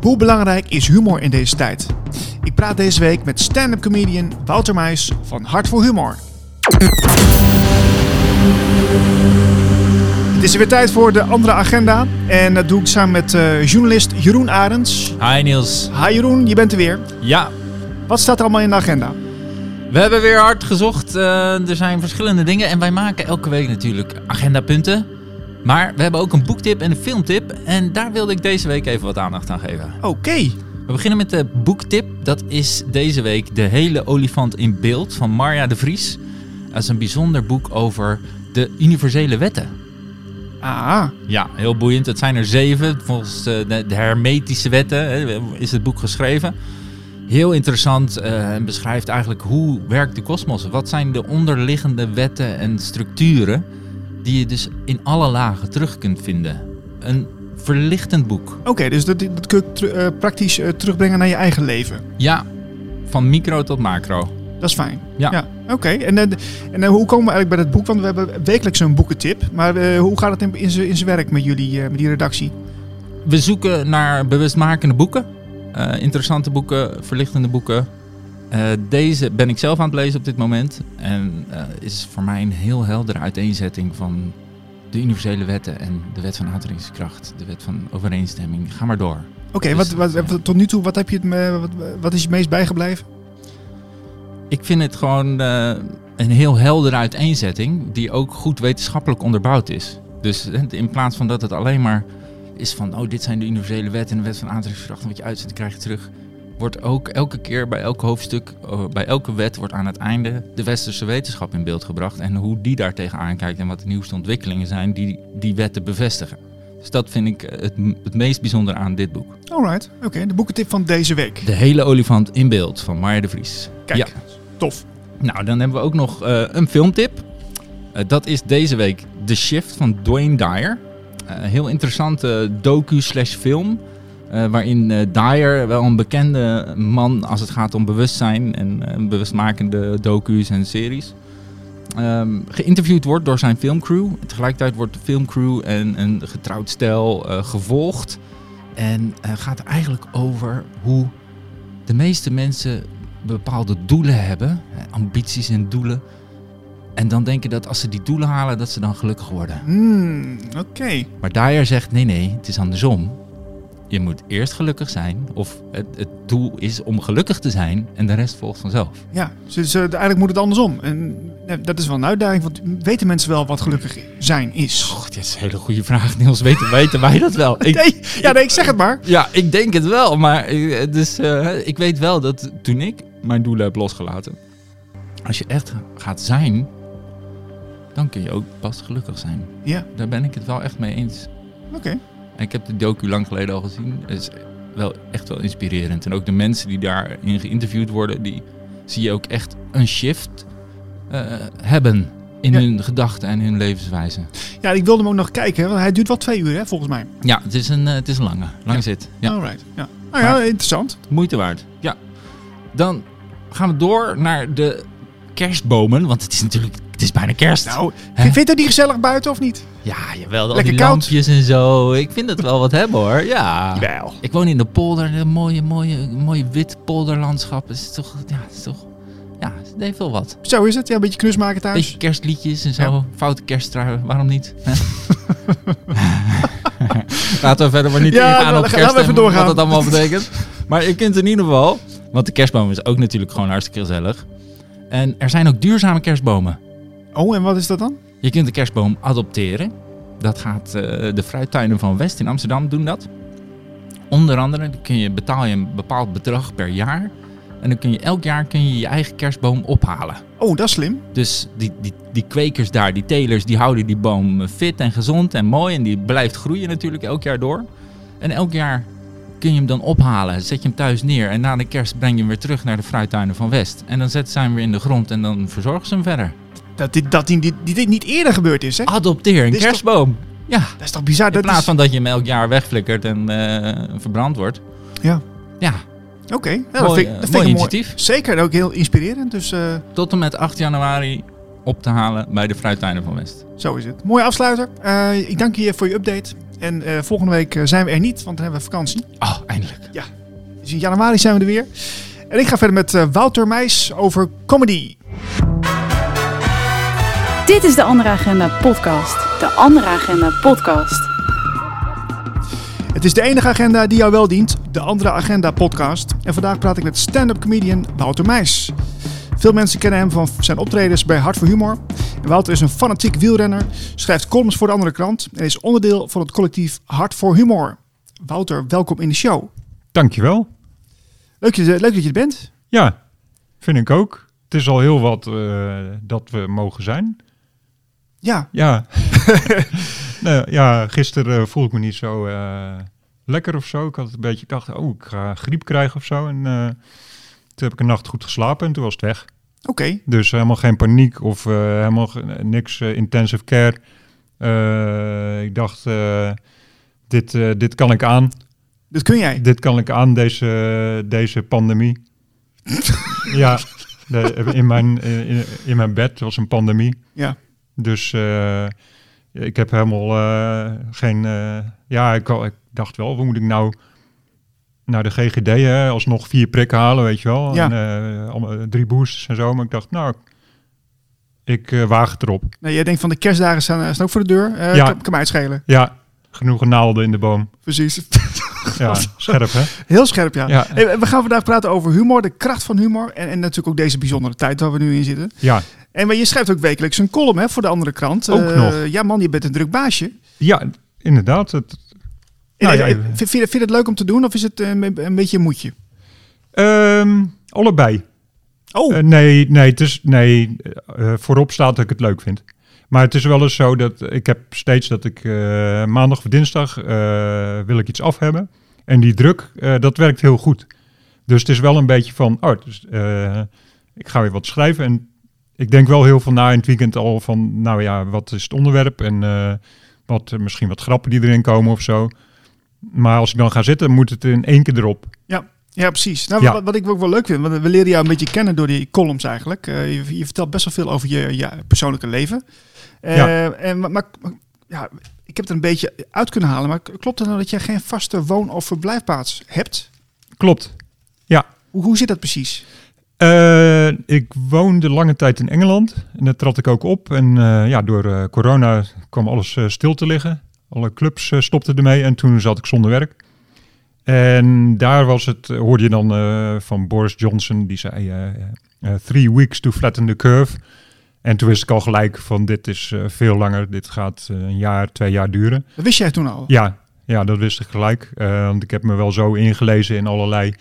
Hoe belangrijk is humor in deze tijd? Ik praat deze week met stand-up comedian Wouter Meijs van Hart voor Humor. Het is weer tijd voor de andere agenda. En dat doe ik samen met eh, journalist Jeroen Arends. Hi Niels. Hi Jeroen, je bent er weer. Ja, Wat staat er allemaal in de agenda? we hebben weer hard gezocht. Eh, er zijn verschillende dingen en wij maken elke week natuurlijk agendapunten. Maar we hebben ook een boektip en een filmtip. En daar wilde ik deze week even wat aandacht aan geven. Oké. We beginnen met de boektip. Dat is deze week De hele olifant in beeld van Marja de Vries. Dat is een bijzonder boek over de universele wetten. Ah, Ja, heel boeiend. Het zijn er zeven. Volgens de, hermetische wetten is het boek geschreven. Heel interessant eh, en beschrijft eigenlijk hoe werkt de kosmos. Wat zijn de onderliggende wetten en structuren die je dus in alle lagen terug kunt vinden. Een verlichtend boek. oké. dus dat, dat kun je eh, praktisch eh, terugbrengen naar je eigen leven. Ja, van micro tot macro. Dat is fijn. Ja. Oké, en, eh, en hoe komen we eigenlijk bij dat boek? Want we hebben wekelijks een boekentip. Maar hoe gaat het in, in zijn werk met jullie, met die redactie? We zoeken naar bewustmakende boeken. Interessante boeken, verlichtende boeken. Eh, deze ben ik zelf aan het lezen op dit moment. En eh, is voor mij een heel heldere uiteenzetting van de universele wetten en de wet van aantrekkingskracht, de wet van overeenstemming. Ga maar door. Oké, Dus, wat, wat- tot nu toe, wat, heb je het, me- wat, wat is je meest bijgebleven? Ik vind het gewoon eh, een heel heldere uiteenzetting die ook goed wetenschappelijk onderbouwd is. Dus eh, in plaats van dat het alleen maar is van, oh, dit zijn de universele wetten en de wet van aantrekkingskracht en wat je uitzet, krijg je terug. Wordt ook elke keer bij elk hoofdstuk, eh, bij elke wet wordt aan het einde de westerse wetenschap in beeld gebracht. En hoe die daar tegenaan kijkt en wat de nieuwste ontwikkelingen zijn die die wetten bevestigen. Dus dat vind ik eh, het, het meest bijzondere aan dit boek. Alright, oké. de boekentip van deze week. De hele olifant in beeld van Marja de Vries. Kijk, Ja. tof. Nou, dan hebben we ook nog eh, een filmtip. Dat is deze week The Shift van Dwayne Dyer. Een heel interessante docu slash film. Eh, waarin eh, Dyer, wel een bekende man als het gaat om bewustzijn en eh, bewustmakende docu's en series. ehm, geïnterviewd wordt door zijn filmcrew. Tegelijkertijd wordt de filmcrew en een getrouwd stel gevolgd. En gaat eigenlijk over hoe de meeste mensen bepaalde doelen hebben, ambities en doelen. En dan denken dat als ze die doelen halen, dat ze dan gelukkig worden. Hmm, oké. Maar Dyer zegt nee, nee, het is andersom. Je moet eerst gelukkig zijn, of het, het doel is om gelukkig te zijn en de rest volgt vanzelf. Ja, dus, eh, eigenlijk moet het andersom. En eh, dat is wel een uitdaging, want weten mensen wel wat gelukkig zijn is? Goh, dit is een hele goede vraag, Niels. Weten, weten wij dat wel? Ik, Nee, ja, nee, ik zeg het maar. ja, ik denk het wel, maar eh, dus, ik weet wel dat toen ik mijn doelen heb losgelaten, als je echt gaat zijn, dan kun je ook pas gelukkig zijn. Ja, Daar ben ik het wel echt mee eens. oké. Ik heb de docu lang geleden al gezien. Het is wel echt wel inspirerend. En ook de mensen die daarin geïnterviewd worden, die zie je ook echt een shift eh, hebben in Ja. hun gedachten en hun levenswijze. Ja, ik wilde hem ook nog kijken, want hij duurt wel twee uur, hè, volgens mij. Ja, het is een, eh, het is een lange, lange Ja. zit. Ja, Alright, ja. Nou ja, Maar- interessant. moeite waard. Ja. Dan gaan we door naar de kerstbomen, want het is natuurlijk, het is bijna kerst. Nou, vind je het niet gezellig buiten of niet? ja, jawel, al Lekker die koud. lampjes en zo. Ik vind het wel wat hebben hoor. Ja. Wel. Ik woon in de polder, een mooie, mooie, mooie wit polderlandschap. Het is toch, ja, het is toch, ja, het heeft wel wat. Zo is het, ja, een beetje knus maken thuis. Beetje kerstliedjes en zo, Ja. foute kersttrui, waarom niet? Laten we verder maar niet Ja, ingaan laten op we kerst even en doorgaan. wat dat allemaal betekent. Maar je kunt in ieder geval, want de kerstboom is ook natuurlijk gewoon hartstikke gezellig. En er zijn ook duurzame kerstbomen. Oh, en wat is dat dan? Je kunt de kerstboom adopteren. Dat gaat eh, de fruittuinen van West in Amsterdam doen dat. Onder andere kun je, betaal je een bepaald bedrag per jaar. En dan kun je elk jaar kun je, je eigen kerstboom ophalen. Oh, dat is slim. Dus die, die, die kwekers daar, die telers, die houden die boom fit en gezond en mooi. En die blijft groeien natuurlijk elk jaar door. En elk jaar kun je hem dan ophalen. Zet je hem thuis neer. En na de kerst breng je hem weer terug naar de fruittuinen van West. En dan zetten ze hem weer in de grond en dan verzorgen ze hem verder. Dat dit, dat die, die, die dit niet eerder gebeurd is, hè? Adopteer een toch- kerstboom. Ja, Dat is toch bizar? in Dat plaats is... van dat je hem elk jaar wegflikkert en eh, verbrand wordt. Ja. Ja, Oké, ja, dat vind, eh, dat vind mooi ik een mooi. initiatief. Zeker, en ook heel inspirerend. Dus eh, Tot en met 8 januari op te halen bij de fruittuinen van West. zo is het. Mooie afsluiter. Ik dank je voor je update. En volgende week zijn we er niet, want dan hebben we vakantie. Oh, eindelijk. Dus in januari zijn we er weer. En ik ga verder met Wouter Meijs over comedy. Dit is de Andere Agenda podcast. De Andere Agenda podcast. Het is de enige agenda die jou wel dient, de Andere Agenda podcast. En vandaag praat ik met stand-up comedian Wouter Meijs. Veel mensen kennen hem van zijn optredens bij Hart voor Humor. En Wouter is een fanatiek wielrenner, schrijft columns voor de andere krant en is onderdeel van het collectief Hart voor Humor. Wouter, welkom in de show. Dankjewel. Leuk, je, leuk dat je er bent. Ja, vind ik ook. Het is al heel wat eh, dat we mogen zijn. Ja, Ja, nou, ja gisteren uh, voelde ik me niet zo eh, lekker of zo. Ik had een beetje gedacht, oh, ik ga griep krijgen of zo. En eh, toen heb ik een nacht goed geslapen en toen was het weg. oké. Dus helemaal geen paniek of eh, helemaal niks eh, intensive care. Eh, ik dacht, eh, dit, eh, dit kan ik aan. Dat kun jij. Dit kan ik aan, deze, deze pandemie. ja, de- in, mijn, in, in mijn bed was een pandemie. Ja. Dus eh, ik heb helemaal eh, geen... eh, ja, ik, ik dacht wel, hoe moet ik nou naar de GGD hè, alsnog vier prikken halen, weet je wel. Ja. En, drie boosters en zo. Maar ik dacht, nou, ik eh, waag het erop. Nee, jij denkt van de kerstdagen staan, staan ook voor de deur. Eh Ja. kan, kan mij uitschelen. Ja, genoeg naalden in de boom. Precies. Ja, scherp hè? Heel scherp, ja. Ja, Hey, we gaan vandaag praten over humor, de kracht van humor. En, en natuurlijk ook deze bijzondere tijd waar we nu in zitten. ja, En maar je schrijft ook wekelijks een column hè, voor de andere krant. Ook Eh, nog. Ja man, je bent een druk baasje. ja inderdaad. Het, Nou ja, eh, vind, je- vind je het leuk om te doen of is het eh, een, een beetje een moedje? Ehm, allebei. Oh, nee, nee, het is, nee voorop staat dat ik het leuk vind. Maar het is wel eens zo dat ik heb steeds dat ik maandag of dinsdag wil ik iets af hebben. En die druk, dat werkt heel goed. Dus het is wel een beetje van, oh, dus, ik ga weer wat schrijven. En ik denk wel heel veel na in het weekend al van, nou ja, wat is het onderwerp? En eh, wat, misschien wat grappen die erin komen of zo. Maar als ik dan ga zitten, moet het in één keer erop. ja precies. Nou, Ja. Wat, wat ik ook wel leuk vind, want we leren jou een beetje kennen door die columns eigenlijk. Eh, je, je vertelt best wel veel over je, je persoonlijke leven. Eh, Ja. en, maar, maar- ja, ik heb het er een beetje uit kunnen halen, maar klopt het nou dat jij geen vaste woon- of verblijfplaats hebt? Klopt. Hoe, hoe zit dat precies? Eh, ik woonde lange tijd in Engeland en daar trad ik ook op. En eh, ja, door eh, corona kwam alles stil te liggen. Alle clubs stopten ermee en toen zat ik zonder werk. En daar was het, hoorde je dan van Boris Johnson, die zei three weeks to flatten the curve. En toen wist ik al gelijk van dit is veel langer, dit gaat een jaar, twee jaar duren. Dat wist jij toen al? Ja, ja, dat wist ik gelijk. Want ik heb me wel zo ingelezen in allerlei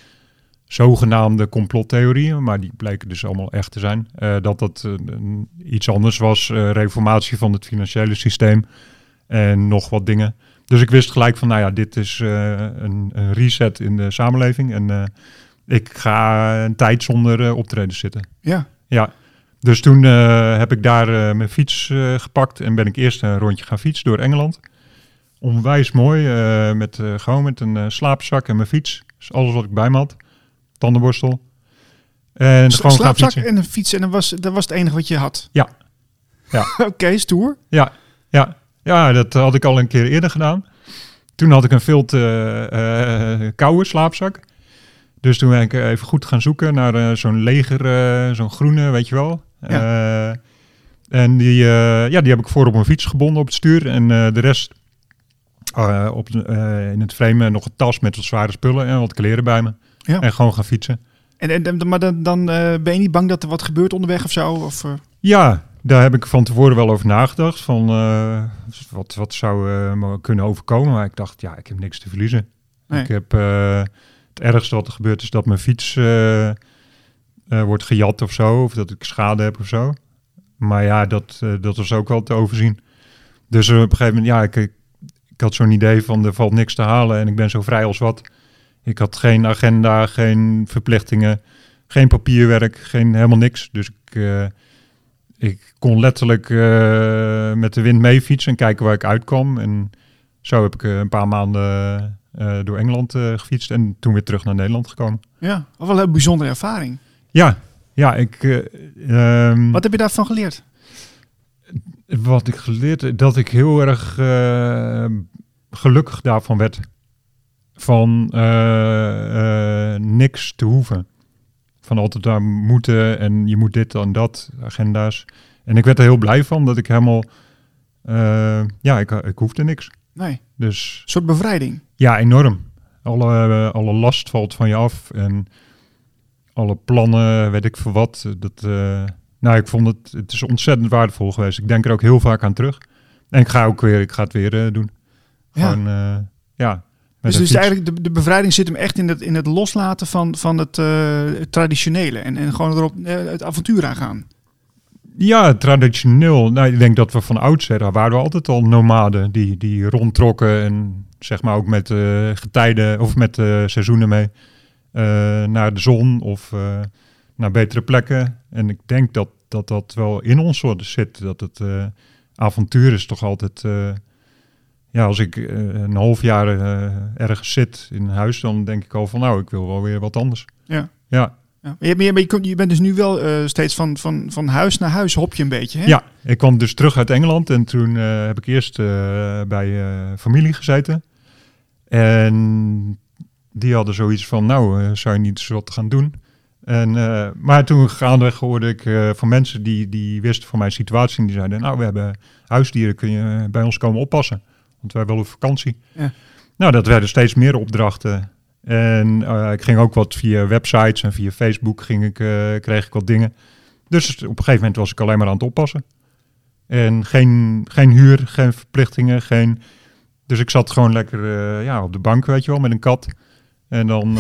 zogenaamde complottheorieën, maar die bleken dus allemaal echt te zijn. Eh, dat dat eh, een- iets anders was, eh, reformatie van het financiële systeem en nog wat dingen. Dus ik wist gelijk van, nou ja, dit is een, een reset in de samenleving en ik ga een tijd zonder optreden zitten. Ja. Ja, dus toen heb ik daar mijn fiets gepakt en ben ik eerst een rondje gaan fietsen door Engeland. Onwijs mooi, met, gewoon met een slaapzak en mijn fiets. Dus alles wat ik bij me had. Tandenborstel. En gewoon Slaapzak en een fiets en dat was, dat was het enige wat je had? Ja. Ja. Oké, stoer. Ja, ja, ja, dat had ik al een keer eerder gedaan. Toen had ik een veel te eh, koude slaapzak. Dus toen ben ik even goed gaan zoeken naar eh, zo'n leger, eh, zo'n groene, weet je wel. Eh, en die, eh, ja, die heb ik voor op mijn fiets gebonden op het stuur. En eh, de rest eh, op, eh, in het frame nog een tas met wat zware spullen en wat kleren bij me. Ja. En gewoon gaan fietsen. En, en, maar dan, dan eh, ben je niet bang dat er wat gebeurt onderweg of zo? Of, eh, Ja, daar heb ik van tevoren wel over nagedacht. Van eh, wat, wat zou me kunnen overkomen. Maar ik dacht, ja, ik heb niks te verliezen. Nee. Ik heb het ergste wat er gebeurt is dat mijn fiets wordt gejat of zo. Of dat ik schade heb of zo. Maar ja, dat, dat was ook wel te overzien. Dus op een gegeven moment, ja, ik, ik had zo'n idee van er valt niks te halen en ik ben zo vrij als wat. Ik had geen agenda, geen verplichtingen, geen papierwerk, geen helemaal niks. Dus ik, eh, ik kon letterlijk eh, met de wind mee fietsen en kijken waar ik uitkwam. En zo heb ik eh, een paar maanden door Engeland gefietst en toen weer terug naar Nederland gekomen. ja, wat wel een bijzondere ervaring. Ja, ja, ik. eh, ehm, Wat heb je daarvan geleerd? Wat ik geleerd heb, dat ik heel erg gelukkig daarvan werd. Van eh, niks te hoeven. Van altijd daar moeten en je moet dit en dat, agenda's. En ik werd er heel blij van dat ik helemaal, eh, ja, ik, ik hoefde niks. Nee, een Dus soort bevrijding. ja, enorm. Alle, eh, alle last valt van je af en alle plannen, weet ik veel wat. Dat, eh, nou, ik vond het, het is ontzettend waardevol geweest. Ik denk er ook heel vaak aan terug. En ik ga ook weer, ik ga het weer eh, doen. Ja. Gewoon, eh, ja. Dus, dus eigenlijk de, de bevrijding zit hem echt in het, in het loslaten van, van het eh, traditionele. En, en gewoon erop eh, het avontuur aangaan. Ja, traditioneel. Nou, ik denk dat we van oudsher daar waren we altijd al nomaden die, die rondtrokken en zeg maar ook met eh, getijden of met eh, seizoenen mee eh, naar de zon of naar betere plekken. En ik denk dat dat, dat wel in ons soort zit. Dat het avontuur is toch altijd. Ja, als ik eh, een half jaar eh, ergens zit in huis, dan denk ik al van nou, ik wil wel weer wat anders. Ja. Ja, Ja. Maar je, maar je, je bent dus nu wel eh, steeds van, van, van huis naar huis hop je een beetje. Hè? Ja, ik kwam dus terug uit Engeland en toen heb ik eerst bij familie gezeten. En die hadden zoiets van, nou, zou je niet eens wat gaan doen? En, maar toen gaandeweg hoorde ik van mensen die, die wisten van mijn situatie. En die zeiden, nou, we hebben huisdieren, kun je bij ons komen oppassen? Want wij willen op vakantie. Ja. Nou, dat werden steeds meer opdrachten. En eh, ik ging ook wat via websites en via Facebook ging ik, eh, kreeg ik wat dingen. Dus op een gegeven moment was ik alleen maar aan het oppassen. En geen, geen huur, geen verplichtingen, geen... Dus ik zat gewoon lekker eh, ja, op de bank, weet je wel, met een kat. En dan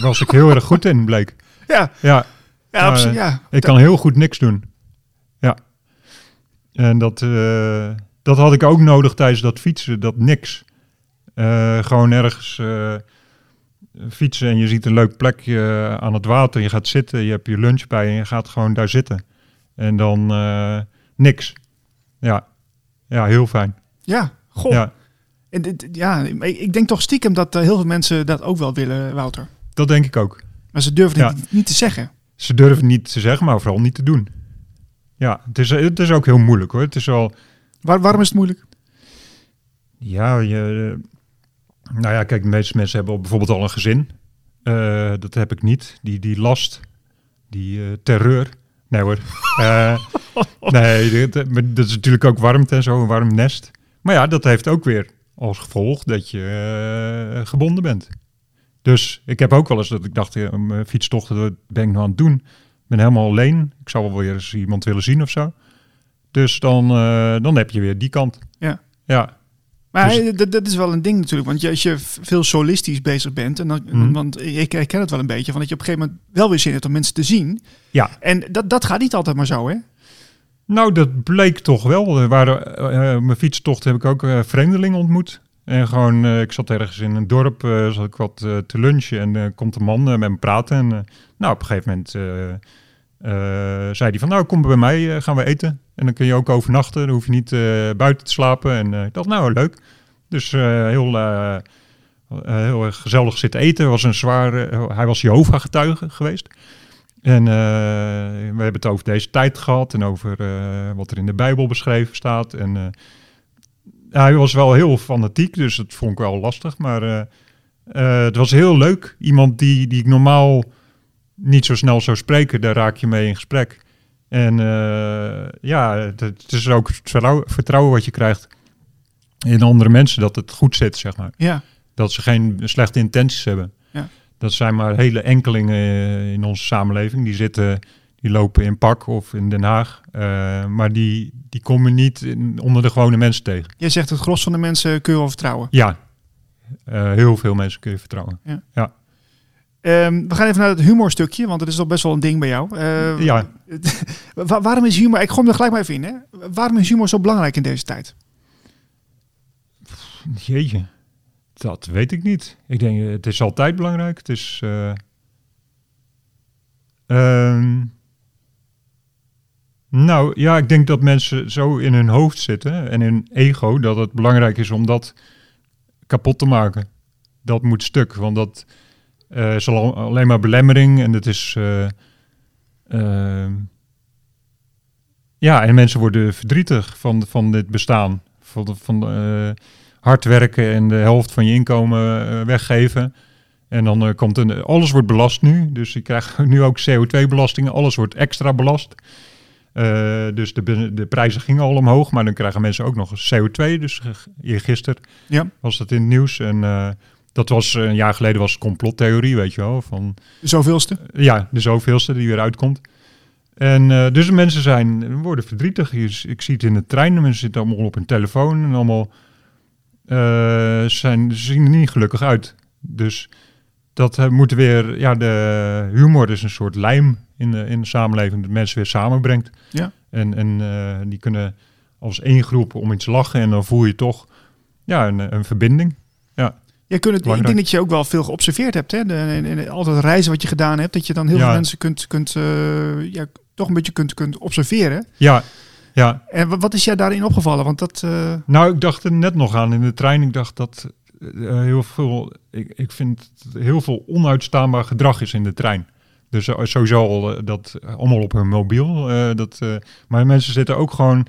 was ik heel erg goed in, bleek. ja, Ja, ja, absoluut, ja. ik kan heel goed niks doen. Ja. En dat, dat had ik ook nodig tijdens dat fietsen, dat niks. Eh, gewoon ergens eh, fietsen en je ziet een leuk plekje eh, aan het water. Je gaat zitten, je hebt je lunch bij en je gaat gewoon daar zitten. En dan niks. Ja. ja, heel fijn. Ja, goh. Ja, En dit- ja, ik denk toch stiekem dat heel veel mensen dat ook wel willen, Wouter. dat denk ik ook. Maar ze durven Ja. het niet, niet te zeggen. Ze durven niet te zeggen, maar vooral niet te doen. Ja, het is, het is ook heel moeilijk hoor. Het is wel... Waar, waarom is het moeilijk? Ja, je, nou ja, kijk, de meeste mensen hebben bijvoorbeeld al een gezin. Eh, dat heb ik niet. Die, die last, die eh, terreur. Nee hoor. Eh, nee, dat is natuurlijk ook warmte en zo, een warm nest. Maar ja, dat heeft ook weer als gevolg dat je gebonden bent. Dus ik heb ook wel eens dat ik dacht, ja, mijn fietstochten, ben ik nou aan het doen? Ik ben helemaal alleen. Ik zou wel weer eens iemand willen zien of zo. Dus dan, eh, dan heb je weer die kant. Ja. Ja, Maar Dus- dat, dat is wel een ding natuurlijk. Want als je veel solistisch bezig bent, en dan, Mhm. want ik herken het wel een beetje, van dat je op een gegeven moment wel weer zin hebt om mensen te zien. Ja. En dat, dat gaat niet altijd maar zo, hè? Nou, dat bleek toch wel. Er waren, eh, eh, mijn fietstocht heb ik ook eh, vreemdelingen ontmoet. En gewoon, ik zat ergens in een dorp, zat ik wat te lunchen en komt een man met me praten. En nou, op een gegeven moment zei hij van, nou, kom bij mij, eh, gaan we eten. En dan kun je ook overnachten, dan hoef je niet eh, buiten te slapen. En eh, ik dacht, nou, leuk. Dus eh, heel, eh, eh, heel gezellig zitten eten. Was een zware, hij was Jehovah-getuige geweest. En eh, we hebben het over deze tijd gehad en over eh, wat er in de Bijbel beschreven staat. En eh, hij was wel heel fanatiek, dus dat vond ik wel lastig. Maar eh, eh, het was heel leuk. Iemand die, die ik normaal niet zo snel zou spreken, daar raak je mee in gesprek. En eh, ja, het, het is ook vertrouwen wat je krijgt in andere mensen, dat het goed zit, zeg maar. Ja. Dat ze geen slechte intenties hebben. Ja. Dat zijn maar hele enkelingen eh, in onze samenleving. Die zitten, die lopen in Pak of in Den Haag. eh, maar die, die komen niet in- onder de gewone mensen tegen. Jij zegt het gros van de mensen kun je wel vertrouwen. Ja, heel veel mensen kun je vertrouwen. Ehm, we gaan even naar het humorstukje, want het is toch best wel een ding bij jou. Eh, Ja. wa- waarom is humor, ik gooi hem er gelijk maar even in, hè? Waarom is humor zo belangrijk in deze tijd? Jeetje, dat weet ik niet. Ik denk, het is altijd belangrijk. Het is... eh, ehm, nou, ja, ik denk dat mensen zo in hun hoofd zitten en in hun ego... dat het belangrijk is om dat kapot te maken. Dat moet stuk, want dat eh, is al, alleen maar belemmering en het is... eh, ehm, ja, en mensen worden verdrietig van, van dit bestaan. Van, van, eh, hard werken en de helft van je inkomen weggeven. En dan komt een, alles wordt belast nu. Dus je krijgt nu ook CO2-belastingen. Alles wordt extra belast. Dus de, de prijzen gingen al omhoog. Maar dan krijgen mensen ook nog eens CO2. Dus uh, gisteren Ja. was dat in het nieuws. En dat was een jaar geleden was complottheorie, weet je wel. Van De zoveelste. ja, de zoveelste die weer uitkomt. En eh, dus de mensen zijn, worden verdrietig. Je- Ik zie het in de trein, de mensen zitten allemaal op hun telefoon en allemaal eh, zijn, ze zien er niet gelukkig uit. Dus dat eh, moet weer, ja, de humor is een soort lijm in de, in de samenleving, dat mensen weer samenbrengt. Ja. En, en eh, die kunnen als één groep om iets lachen en dan voel je toch ja, een, een verbinding. Je kunt het, ik denk dat je ook wel veel geobserveerd hebt. Hè? De, al dat reizen wat je gedaan hebt. Dat je dan heel Ja. veel mensen kunt, kunt, eh, ja, toch een beetje kunt, kunt observeren. Ja, ja, En wa- wat is jij daarin opgevallen? Want dat... eh, Nou, ik dacht er net nog aan in de trein. Ik dacht dat eh, heel veel. Ik, ik vind dat heel veel onuitstaanbaar gedrag is in de trein. Dus sowieso al dat allemaal op hun mobiel. dat, maar mensen zitten ook gewoon.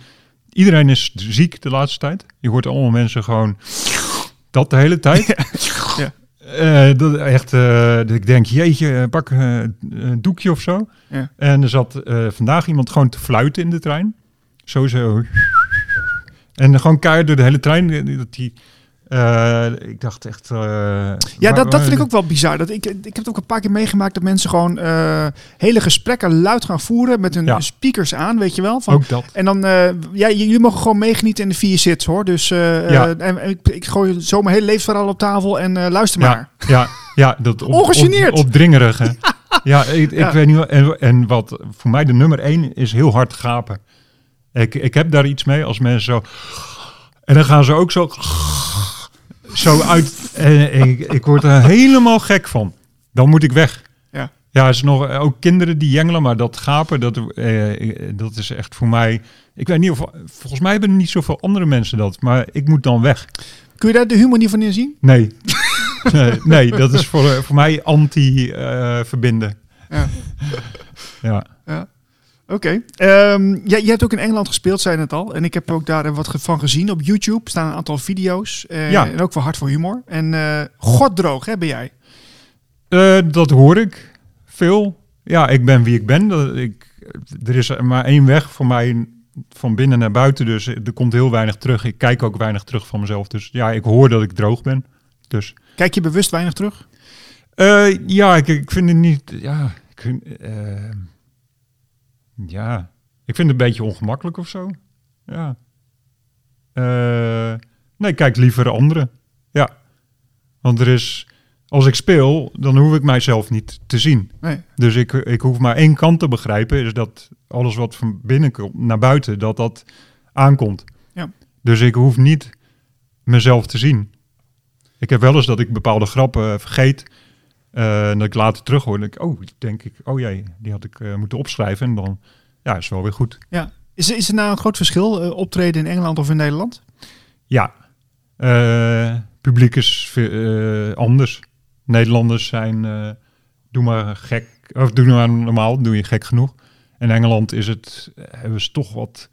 Iedereen is ziek de laatste tijd. Je hoort allemaal mensen gewoon dat de hele tijd. Ja. Eh, dat echt, eh, dat ik denk, jeetje, pak eh, een doekje of zo. Ja. En er zat vandaag iemand gewoon te fluiten in de trein. Sowieso. En gewoon keihard door de hele trein. Dat die, eh, ik dacht echt... eh, Ja, waar- dat, dat vind ik ook wel bizar. Dat ik, ik heb het ook een paar keer meegemaakt dat mensen gewoon eh, hele gesprekken luid gaan voeren met hun Ja. speakers aan, weet je wel. Van, Ook dat. En dan, ja, jullie mogen gewoon meegenieten in de vier zits hoor. Dus Ja. en, ik, ik gooi zo mijn hele levensverhaal op tafel en luister maar. Ja, ja, ja, dat op, Ongegeneerd. Op, opdringerige. Ja, ik, ik weet niet. En, en wat voor mij de nummer één is heel hard gapen. Ik, ik heb daar iets mee als mensen zo. En dan gaan ze ook zo. Zo uit. En ik, ik word er helemaal gek van. Dan moet ik weg. Ja. Ja, er zijn nog eh, ook kinderen die jengelen, maar dat gapen, dat, eh, dat is echt voor mij. Ik weet niet of. Volgens mij hebben niet zoveel andere mensen dat, maar ik moet dan weg. Kun je daar de humor niet van inzien? Nee. nee, nee, dat is voor, voor mij anti-verbinden. Ja. ja. Oké. Ehm, ja, jij hebt ook in Engeland gespeeld, zei het al. En ik heb ook daar wat van gezien op YouTube. Staan een aantal video's. eh, Ja. En ook voor Hart voor Humor. En eh goddroog, hè, ben jij? Eh, dat hoor ik veel. Ja, ik ben wie ik ben. Dat, ik, er is maar één weg voor mij van binnen naar buiten. Dus er komt heel weinig terug. Ik kijk ook weinig terug van mezelf. Dus ja, ik hoor dat ik droog ben. Dus Kijk je bewust weinig terug? ja, ik, ik vind het niet... Ja, ik ja, ik vind het een beetje ongemakkelijk of zo. Ja. Eh, nee, ik kijk liever anderen. Ja. Want er is... Als ik speel, dan hoef ik mijzelf niet te zien. Nee. Dus ik, ik hoef maar één kant te begrijpen. Is dat alles wat van binnen komt naar buiten, dat dat aankomt. Ja. Dus ik hoef niet mezelf te zien. Ik heb wel eens dat ik bepaalde grappen vergeet. Eh, en dat ik later terug hoor. En denk ik, oh, denk ik, oh jee, die had ik eh, moeten opschrijven. En dan, ja, is wel weer goed. Ja. Is, er- is er nou een groot verschil eh, optreden in Engeland of in Nederland? Ja, publiek is anders. Nederlanders zijn, doe maar gek, of doe maar normaal, doe je gek genoeg. In Engeland is het, hebben ze toch wat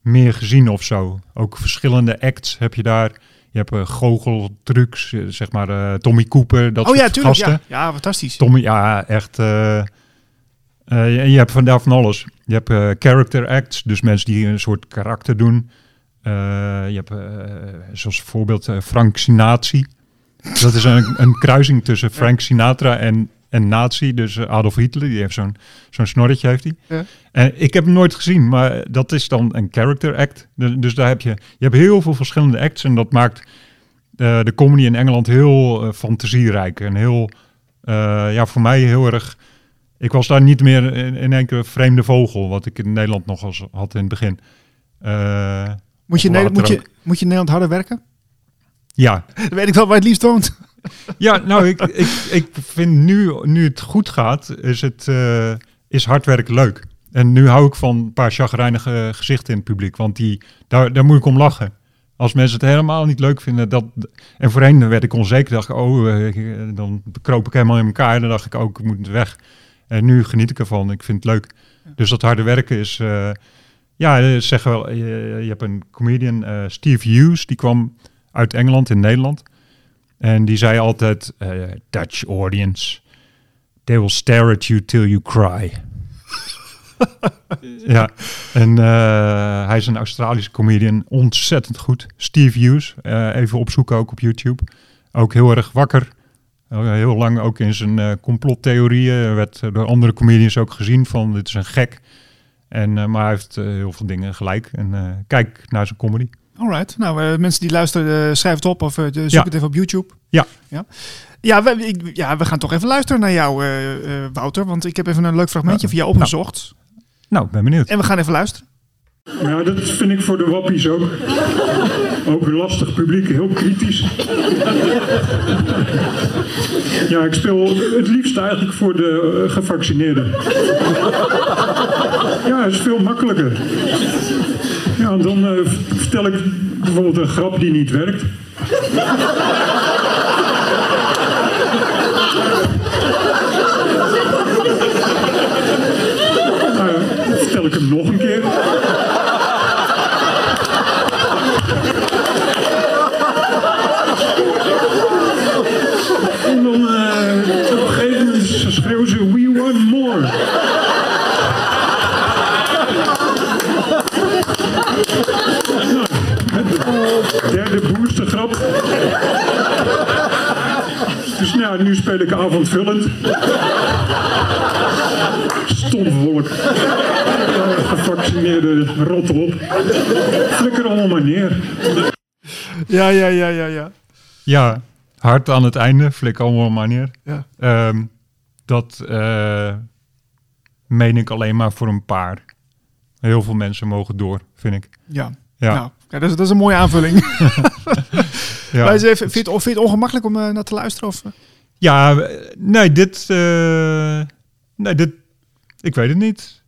meer gezien of zo. Ook verschillende acts heb je daar. Je hebt uh, goocheltrucs, eh, zeg maar eh, Tommy Cooper, dat oh soort ja, tuurlijk. gasten. Ja. ja, fantastisch. Tommy, ja, echt. je, je hebt vandaar van alles. Je hebt character acts, dus mensen die een soort karakter doen. Je hebt, zoals bijvoorbeeld eh, Frank Sinatri. Dat is een, een kruising tussen Frank Sinatra en, en nazi. Dus eh, Adolf Hitler, die heeft zo'n zo'n snorretje heeft hij. Ja. En ik heb hem nooit gezien, maar dat is dan een character act. Dus, dus daar heb je, je hebt heel veel verschillende acts en dat maakt eh, de comedy in Engeland heel eh, fantasierijk en heel, ja, voor mij heel erg. Ik was daar niet meer in, in enkele vreemde vogel, wat ik in Nederland nog als had in het begin. Moet je, moet, je, moet je in Nederland harder werken? ja, Dan weet ik wel waar het liefst woont. Ja, nou, ik, ik, ik vind nu, nu het goed gaat, is, het, eh, is hard werken leuk. En nu hou ik van een paar chagrijnige gezichten in het publiek, want die, daar, daar moet ik om lachen. Als mensen het helemaal niet leuk vinden, dat, en voorheen werd ik onzeker, dacht ik, oh, eh, ik- dan kroop ik helemaal in elkaar en dan dacht ik ook, ik moet weg. En nu geniet ik ervan, ik vind het leuk. Dus dat harde werken is, eh, ja, eh, zeg wel, je, je hebt een comedian, eh, Steve Hughes, die kwam uit Engeland in Nederland. En die zei altijd, eh, Dutch audience, they will stare at you till you cry. ja, en eh, hij is een Australische comedian, ontzettend goed. Steve Hughes, eh, even opzoeken ook op YouTube. Ook heel erg wakker. Heel lang ook in zijn complottheorieën. Werd door andere comedians ook gezien van dit is een gek. En, maar hij heeft heel veel dingen gelijk. En kijk naar zijn comedy. Alright. Nou, eh, mensen die luisteren, eh, schrijf het op of eh, zoek Ja. het even op YouTube. Ja. Ja, ja, we, ik- ja, we gaan toch even luisteren naar jou, eh, eh, Wouter. Want ik heb even een leuk fragmentje van jou opgezocht. Nou, ben benieuwd. En we gaan even luisteren. Ja, dat vind ik voor de wappies ook. Ook een lastig publiek, heel kritisch. Ja, ik speel het liefst eigenlijk voor de gevaccineerden. Ja, het is veel makkelijker. Ja, dan eh, vertel ik bijvoorbeeld een grap die niet werkt. Nou ja, dan vertel ik hem nog een keer. En dan eh, op een gegeven moment schreeuwen ze, we want more. Nou, derde Dus nou, nu speel ik avondvullend. Stomvolk. Uh, gevaccineerde rotten op. Flikker allemaal maar neer. Ja, ja, ja, ja, ja. Ja, hard aan het einde, flik allemaal maar neer. Ja, Ehm, dat eh, meen ik alleen maar voor een paar. Heel veel mensen mogen door, vind ik. ja. Ja, Nou, kijk, dat, is, dat is een mooie aanvulling. ja. Maar eens even, vind, je het, of vind je het ongemakkelijk om eh, naar te luisteren? Of, eh? ja eh, nee, dit, nee, dit, ik weet het niet.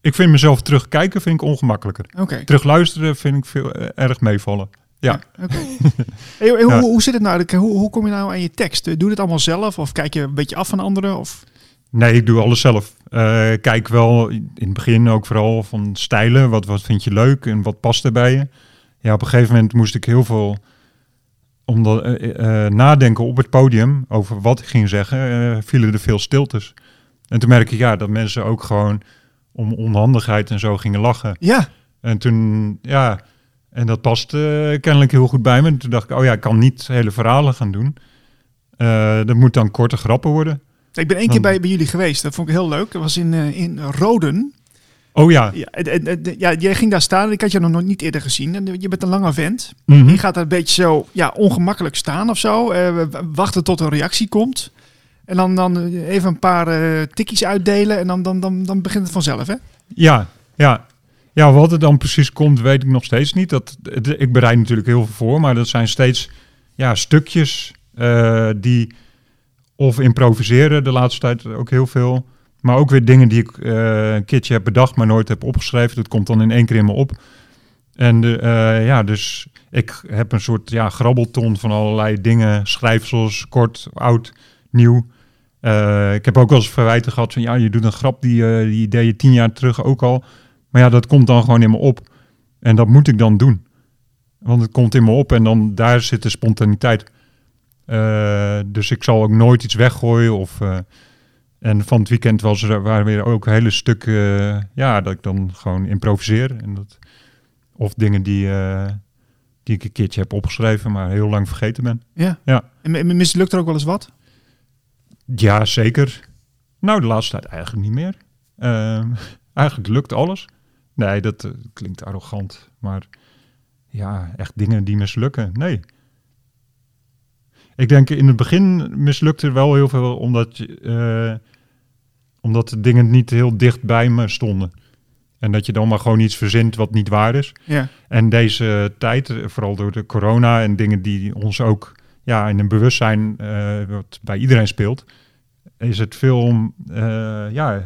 Ik vind mezelf terugkijken vind ik ongemakkelijker. Terugluisteren vind ik veel erg meevallen. Ja. Hey, hey, hoe, Ja. hoe zit het nou? Hoe, hoe kom je nou aan je tekst? Doe je het allemaal zelf? Of kijk je een beetje af van anderen? Of... Nee, ik doe alles zelf. Eh, kijk wel in het begin ook vooral van stijlen. Wat, wat vind je leuk en wat past er bij je? Ja, op een gegeven moment moest ik heel veel omdat, eh, eh, nadenken op het podium over wat ik ging zeggen. vielen er veel stiltes. En toen merk ik ja, dat mensen ook gewoon om onhandigheid en zo gingen lachen. Ja, En toen, ja, en dat past kennelijk heel goed bij me. En toen dacht ik, oh ja, ik kan niet hele verhalen gaan doen. Dat moet dan korte grappen worden. Ik ben één keer Dan- bij, bij jullie geweest. Dat vond ik heel leuk. Dat was in, eh, in Roden. Oh ja, Ja, en- en- en- ja, jij ging daar staan. Ik had je nog nooit niet eerder gezien. En je bent een lange vent. Mhm. Je gaat daar een beetje zo ja, ongemakkelijk staan of zo. Eh, wachten tot een reactie komt. En dan, dan eh, even een paar eh tikkies uitdelen. En dan, dan, dan, dan begint het vanzelf, hè? Ja, ja. Ja, wat er dan precies komt, weet ik nog steeds niet. Dat, ik bereid natuurlijk heel veel voor, maar dat zijn steeds ja, stukjes eh, die of improviseren de laatste tijd ook heel veel. Maar ook weer dingen die ik eh, een keertje heb bedacht, maar nooit heb opgeschreven. Dat komt dan in één keer in me op. En de, eh, ja, dus ik heb een soort ja, grabbelton van allerlei dingen. Schrijfsels, kort, oud, nieuw. Eh, ik heb ook wel eens verwijten gehad van ja, je doet een grap die, die deed je tien jaar terug ook al. Maar ja, dat komt dan gewoon in me op. En dat moet ik dan doen. Want het komt in me op en dan daar zit de spontaniteit. Eh, dus ik zal ook nooit iets weggooien. Of, eh, en van het weekend was er, waren weer ook hele stukken eh, ja, dat ik dan gewoon improviseer. En dat, of dingen die, eh, die ik een keertje heb opgeschreven, maar heel lang vergeten ben. Ja. Ja. En mi- mislukt er ook wel eens wat? Ja, zeker. Nou, de laatste tijd eigenlijk niet meer. Ehm, eigenlijk lukt alles. Nee, dat klinkt arrogant. Maar ja, echt dingen die mislukken. Nee. Ik denk in het begin mislukte er wel heel veel omdat, eh, omdat de dingen niet heel dicht bij me stonden. En dat je dan maar gewoon iets verzint wat niet waar is. Ja. En deze tijd, vooral door de corona en dingen die ons ook ja, in een bewustzijn eh, wat bij iedereen speelt, is het veel eh, ja,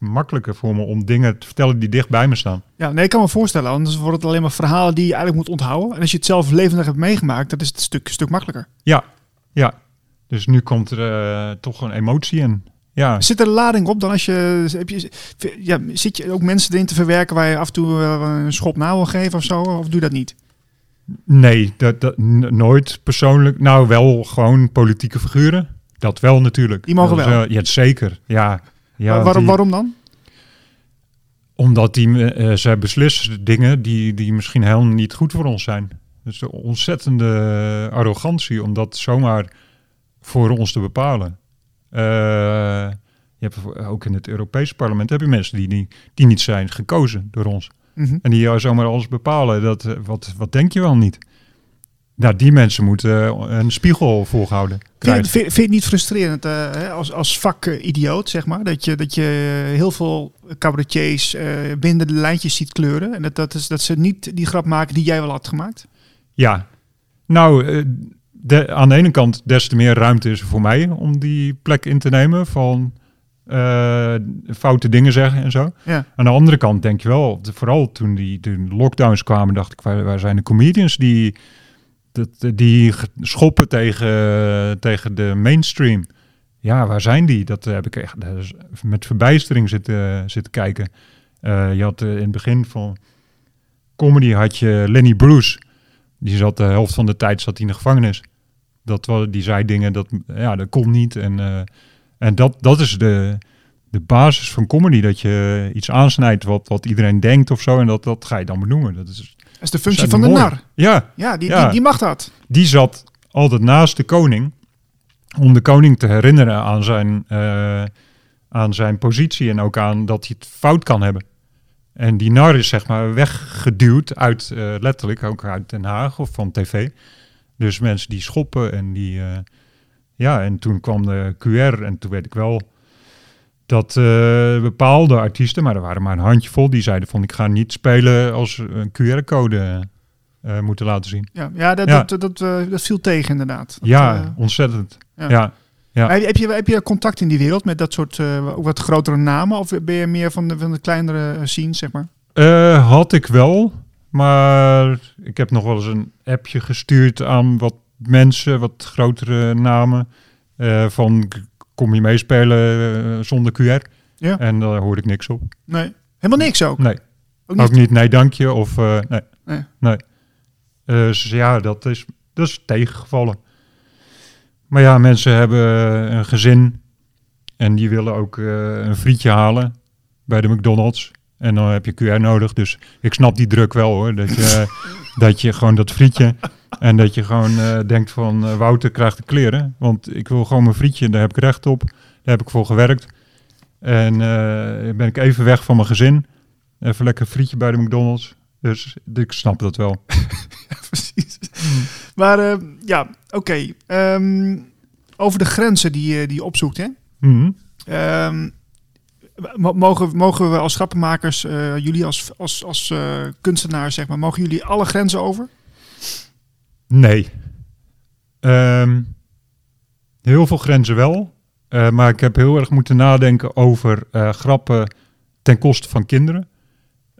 makkelijker voor me om dingen te vertellen die dicht bij me staan. Ja, nee, ik kan me voorstellen. Anders wordt het alleen maar verhalen die je eigenlijk moet onthouden. En als je het zelf levendig hebt meegemaakt, dat is het een stuk, stuk makkelijker. Ja, ja. Dus nu komt er eh, toch een emotie in. Ja, Zit er lading op dan als je, heb je... Ja, zit je ook mensen erin te verwerken waar je af en toe eh, een schop na wil geven of zo? Of doe dat niet? Nee, dat, dat, nooit persoonlijk. Nou, wel gewoon politieke figuren. Dat wel natuurlijk. Die mogen Dat is, wel? eh, ja, zeker. Ja, ja Waar- waarom, die- waarom dan? Omdat die, eh, zij beslissen dingen die, die misschien helemaal niet goed voor ons zijn. Dus een ontzettende arrogantie om dat zomaar voor ons te bepalen. Eh, je hebt ook in het Europese parlement heb je mensen die, die, die niet zijn gekozen door ons. Mhm. En die jou zomaar alles bepalen. Dat, eh, wat, wat denk je wel niet? Nou, die mensen moeten eh, een spiegel je- krijgen. vind, vind het niet frustrerend als, als vakidioot, zeg maar, dat je, dat je heel veel cabaretiers binnen de lijntjes ziet kleuren en dat, dat, is, dat ze niet die grap maken die jij wel had gemaakt? Ja, nou, eh, de, aan de ene kant des te meer ruimte is er voor mij om die plek in te nemen van eh, foute dingen zeggen en zo. Ja. Aan de andere kant denk je wel, vooral toen die de lockdowns kwamen, dacht ik, waar, waar zijn de comedians die, dat, die ge- schoppen tegen, tegen de mainstream? Ja, waar zijn die? Dat heb ik echt met verbijstering zitten, zitten kijken. Eh, je had in het begin van comedy had je Lenny Bruce. Die zat de helft van de tijd zat hij in de gevangenis. Dat die zei dingen dat ja, dat kon niet. En, eh, en dat, dat is de, de basis van comedy. Dat je iets aansnijdt wat, wat iedereen denkt of zo. En dat, dat ga je dan benoemen. Dat is, Dat is de functie van de nar. ja, Ja, die, Ja. Die, die mag dat. die zat altijd naast de koning. Om de koning te herinneren aan zijn, eh, aan zijn positie. En ook aan dat hij het fout kan hebben. En die nar is zeg maar weggeduwd uit, eh, letterlijk ook uit Den Haag of van tv. Dus mensen die schoppen en die... eh, ja, en toen kwam de QR en toen weet ik wel dat eh, bepaalde artiesten, maar er waren maar een handjevol, die zeiden van ik ga niet spelen als een QR-code moeten laten zien. Ja, ja, dat, Ja. Dat, dat, dat viel tegen inderdaad. Ja, ontzettend. ja. Ja. Ja. Heb, je- heb, je, heb je contact in die wereld met dat soort eh, wat grotere namen? Of ben je meer van de, van de kleinere eh, scenes, zeg maar? Eh, had ik wel, maar ik heb nog wel eens een appje gestuurd aan wat mensen, wat grotere namen. van kom je meespelen zonder QR? Ja. En daar hoorde ik niks op. Nee. Helemaal niks ook? Nee, Ook niet? ook niet nee dankje of nee. Nee. nee. Dus ja, dat is, dat is tegengevallen. Maar ja, mensen hebben een gezin en die willen ook eh, een frietje halen bij de McDonald's. En dan heb je QR nodig. Dus ik snap die druk wel hoor. Dat je, dat je gewoon dat frietje. En dat je gewoon eh, denkt van eh, Wouter krijgt de kleren. Want ik wil gewoon mijn frietje. Daar heb ik recht op. Daar heb ik voor gewerkt. En eh, ben ik even weg van mijn gezin. Even lekker frietje bij de McDonald's. Dus ik snap dat wel. Precies. Maar eh, ja, oké. Ehm, over de grenzen die, je- die je opzoekt, hè? Mhm. Ehm, mo- mogen, mogen we als grappenmakers, eh, jullie als, als, als eh, kunstenaars, zeg maar, mogen jullie alle grenzen over? Nee. Ehm, heel veel grenzen wel. Eh, maar ik heb heel erg moeten nadenken over eh, grappen ten koste van kinderen.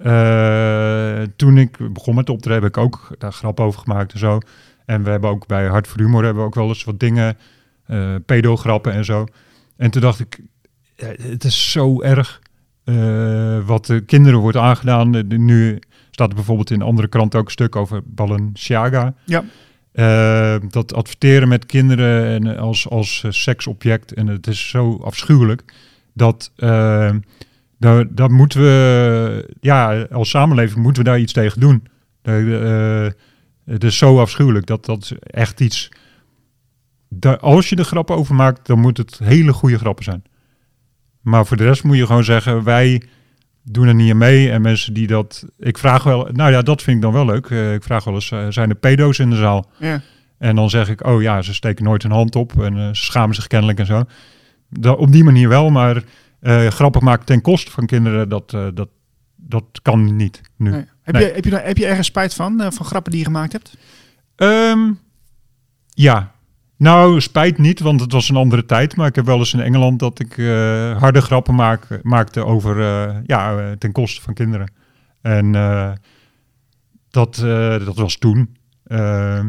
Eh, toen ik begon met optreden heb ik ook daar grap over gemaakt en zo. En we hebben ook bij Hart voor Humor hebben we ook wel eens wat dingen, eh pedograppen en zo. En toen dacht ik, het is zo erg eh, wat de kinderen wordt aangedaan. Nu staat er bijvoorbeeld in andere kranten ook een stuk over Balenciaga. Ja. Dat adverteren met kinderen en als, als seksobject. En het is zo afschuwelijk. Dat, eh, daar, daar moeten we, ja, als samenleving moeten we daar iets tegen doen. Eh, het is zo afschuwelijk. Dat, dat is echt iets. Daar, als je er grappen over maakt, dan moet het hele goede grappen zijn. Maar voor de rest moet je gewoon zeggen, wij doen er niet aan mee. En mensen die dat... Ik vraag wel... Nou ja, dat vind ik dan wel leuk. Eh, ik vraag wel eens, eh, zijn er pedo's in de zaal? Ja. En dan zeg ik, oh ja, ze steken nooit hun hand op. En ze schamen zich kennelijk en zo. Da- op die manier wel, maar eh, grappig maken ten koste van kinderen, dat, eh, dat, dat kan niet nu. Nee. Heb, Nee. Je, heb, je, heb je ergens spijt van, eh, van grappen die je gemaakt hebt? Ehm, ja. Nou, spijt niet, want het was een andere tijd. Maar ik heb wel eens in Engeland dat ik harde grappen maak, maakte over, ja, ten koste van kinderen. En dat, dat was toen. Ehm,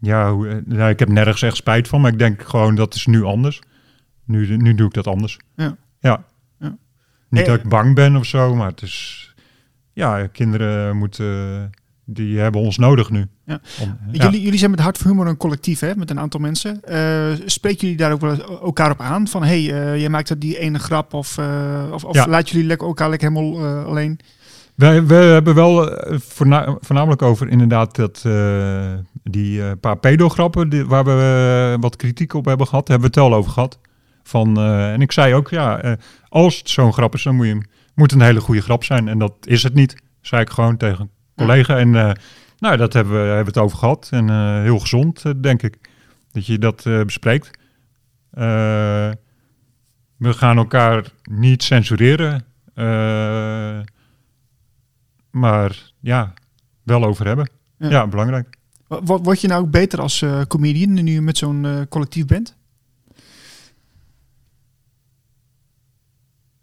ja, hoe, nou, ik heb nergens echt spijt van, maar ik denk gewoon dat is nu anders. Nu, nu doe ik dat anders. Ja. Ja. Ja. Niet Eh, dat ik bang ben of zo, maar het is... Ja, kinderen moeten... die hebben ons nodig nu. Ja. Om- ja. Jullie, jullie zijn met Hart voor Humor een collectief, hè? Met een aantal mensen. Eh spreken jullie daar ook wel elkaar op aan? Van, hé, hey, eh, jij maakt dat die ene grap. Of, of, of Ja. laten jullie lekker, elkaar lekker helemaal alleen? Wij, we hebben wel voorna- voornamelijk over inderdaad dat, die paar pedograppen die, waar we wat kritiek op hebben gehad, hebben we het wel over gehad. Van, eh, en ik zei ook, ja, eh, als het zo'n grap is, dan moet, je, moet het een hele goede grap zijn. En dat is het niet, zei ik gewoon tegen een collega. En eh, nou, dat hebben we, hebben we het over gehad. En eh, heel gezond, denk ik, dat je dat eh, bespreekt. Eh, we gaan elkaar niet censureren. Eh, maar ja, wel over hebben. Ja. Ja, belangrijk. Wo- Word je nou ook beter als eh, comedian nu je met zo'n collectief bent?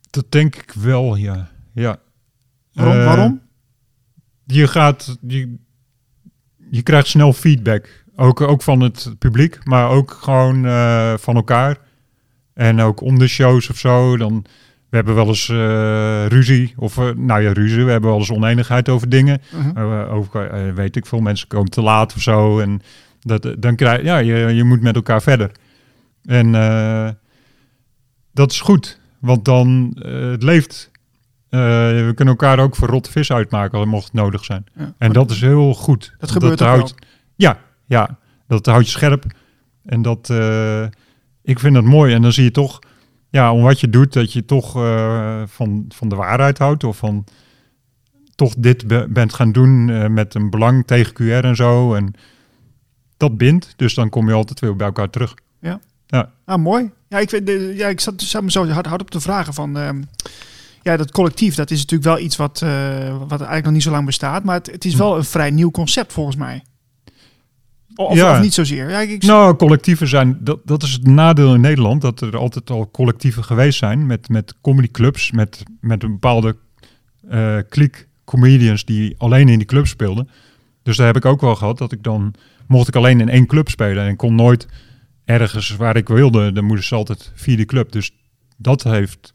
Dat denk ik wel, ja. ja. Waarom? Eh, waarom? Je gaat, je, je krijgt snel feedback. Ook, ook van het publiek, maar ook gewoon eh, van elkaar. En ook om de shows of zo. Dan, we hebben wel eens eh, ruzie. Of, nou ja, ruzie. We hebben wel eens oneenigheid over dingen. Eh, over, weet ik veel, mensen komen te laat of zo. En dat, dan krijg ja, je, je moet met elkaar verder. En dat is goed, want dan eh, het leeft. Eh, we kunnen elkaar ook voor rotte vis uitmaken, mocht het nodig zijn. Ja. En dat is heel goed. Dat gebeurt houdt, wel. Ja, ja, dat houdt je scherp. En dat, eh, ik vind dat mooi. En dan zie je toch, ja, om wat je doet, dat je toch van, van de waarheid houdt. Of van toch dit be- bent gaan doen met een belang tegen QR en zo. En dat bindt. Dus dan kom je altijd weer bij elkaar terug. Ah, mooi. Ja, ik, de- ja, ik zat, zat me zo hard, hard op te vragen van... ehm, ja, dat collectief, dat is natuurlijk wel iets wat, eh, wat eigenlijk nog niet zo lang bestaat. Maar het, het is wel een vrij nieuw concept volgens mij. Of, Ja. of niet zozeer. Ja, ik, Nou, collectieven zijn, dat, dat is het nadeel in Nederland, dat er altijd al collectieven geweest zijn met, met comedyclubs, met, met een bepaalde eh kliek comedians die alleen in die club speelden. Dus daar heb ik ook wel gehad dat ik dan, mocht ik alleen in één club spelen en kon nooit ergens waar ik wilde, dan moest ze altijd via die club. Dus dat heeft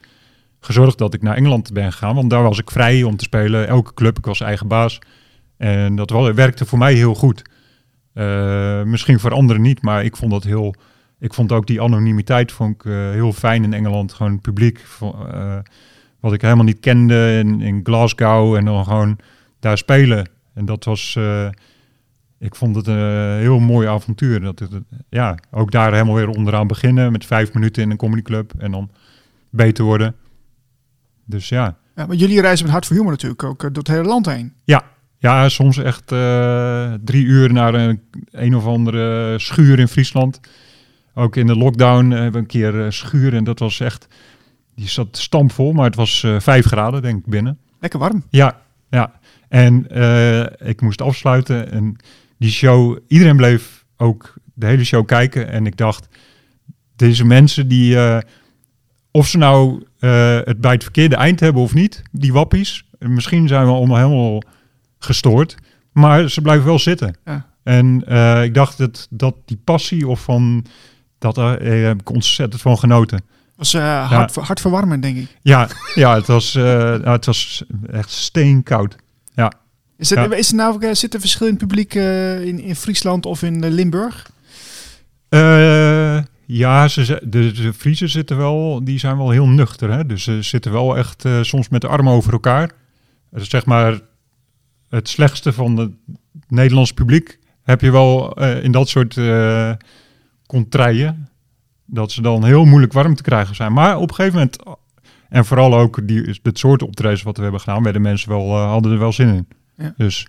gezorgd dat ik naar Engeland ben gegaan, want daar was ik vrij om te spelen, elke club, ik was eigen baas. En dat werkte voor mij heel goed. Eh, misschien voor anderen niet, maar ik vond dat heel. Ik vond ook die anonimiteit vond ik, eh, heel fijn in Engeland. Gewoon publiek, eh, wat ik helemaal niet kende in, in Glasgow en dan gewoon daar spelen. En dat was. Eh, ik vond het een heel mooi avontuur. Dat het, ja, ook daar helemaal weer onderaan beginnen met vijf minuten in een comedyclub en dan beter worden. Dus ja, ja, maar jullie reizen met Hart voor Humor natuurlijk ook eh, door het hele land heen. Ja, soms echt eh, drie uur naar een, een of andere schuur in Friesland. Ook in de lockdown hebben we een keer eh, schuur en dat was echt... Die zat stampvol, maar het was eh, vijf graden denk ik binnen. Lekker warm. Ja, ja. En eh, ik moest afsluiten en die show... Iedereen bleef ook de hele show kijken en ik dacht... Deze mensen die... eh, of ze nou eh, het bij het verkeerde eind hebben of niet, die wappies. Misschien zijn we allemaal helemaal gestoord. Maar ze blijven wel zitten. Ja. En eh, ik dacht dat, dat die passie of van... Dat heb ik ontzettend van genoten. was eh hard, hartverwarmend, denk ik. Ja, ja het, was, het was echt steenkoud. Is er, Ja. is er nou, eh, zit er verschil in het publiek eh, in, in Friesland of in eh, Limburg? Ja, ze, de, de Friesen zitten wel, die zijn wel heel nuchter. Hè? Dus ze zitten wel echt soms met de armen over elkaar. Is zeg maar het slechtste van het Nederlands publiek. Heb je wel in dat soort eh contraien. Dat ze dan heel moeilijk warm te krijgen zijn. Maar op een gegeven moment, en vooral ook die, het soort optredens wat we hebben gedaan, werden mensen wel, hadden er wel zin in. Ja. Dus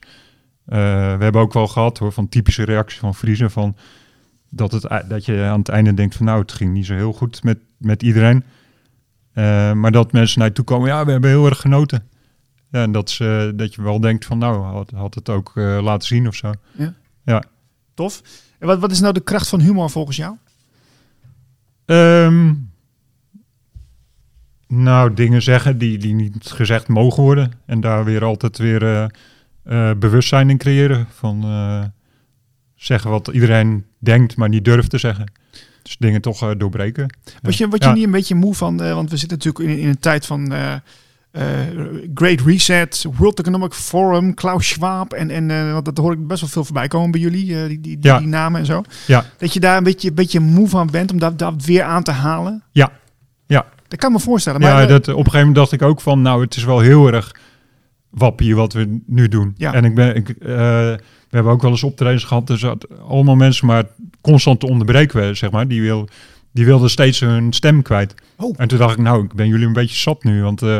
eh, we hebben ook wel gehad hoor, van typische reacties van Friesen. Van, dat, het, dat je aan het einde denkt van nou, het ging niet zo heel goed met, met iedereen. Eh, maar dat mensen naar je toe komen, ja, we hebben heel erg genoten. Ja, en dat, ze, dat je wel denkt van nou, had, had het ook eh, laten zien of zo. Tof. En wat, wat is nou de kracht van humor volgens jou? Ehm, nou, dingen zeggen die, die niet gezegd mogen worden. En daar weer altijd weer eh, bewustzijn in creëren. Van eh, zeggen wat iedereen denkt, maar niet durft te zeggen. Dus dingen toch eh, doorbreken. Word je, word je Ja. niet een beetje moe van, want we zitten natuurlijk in, in een tijd van Great Reset, World Economic Forum, Klaus Schwab. En, en want dat hoor ik best wel veel voorbij komen bij jullie, die, die, die, Ja. die namen en zo. Ja. Dat je daar een beetje, een beetje moe van bent om dat, dat weer aan te halen. Ja. Ja. Dat kan me voorstellen. Maar ja, dat, op een gegeven moment dacht ik ook van, nou, het is wel heel erg wappie wat we nu doen. Ja. En ik ben, ik, eh, we hebben ook wel eens optredens gehad, dus allemaal mensen maar constant te onderbreken, zeg maar. Die, wil, die wilden steeds hun stem kwijt. Oh. En toen dacht ik, nou, ik ben jullie een beetje zat nu, want eh,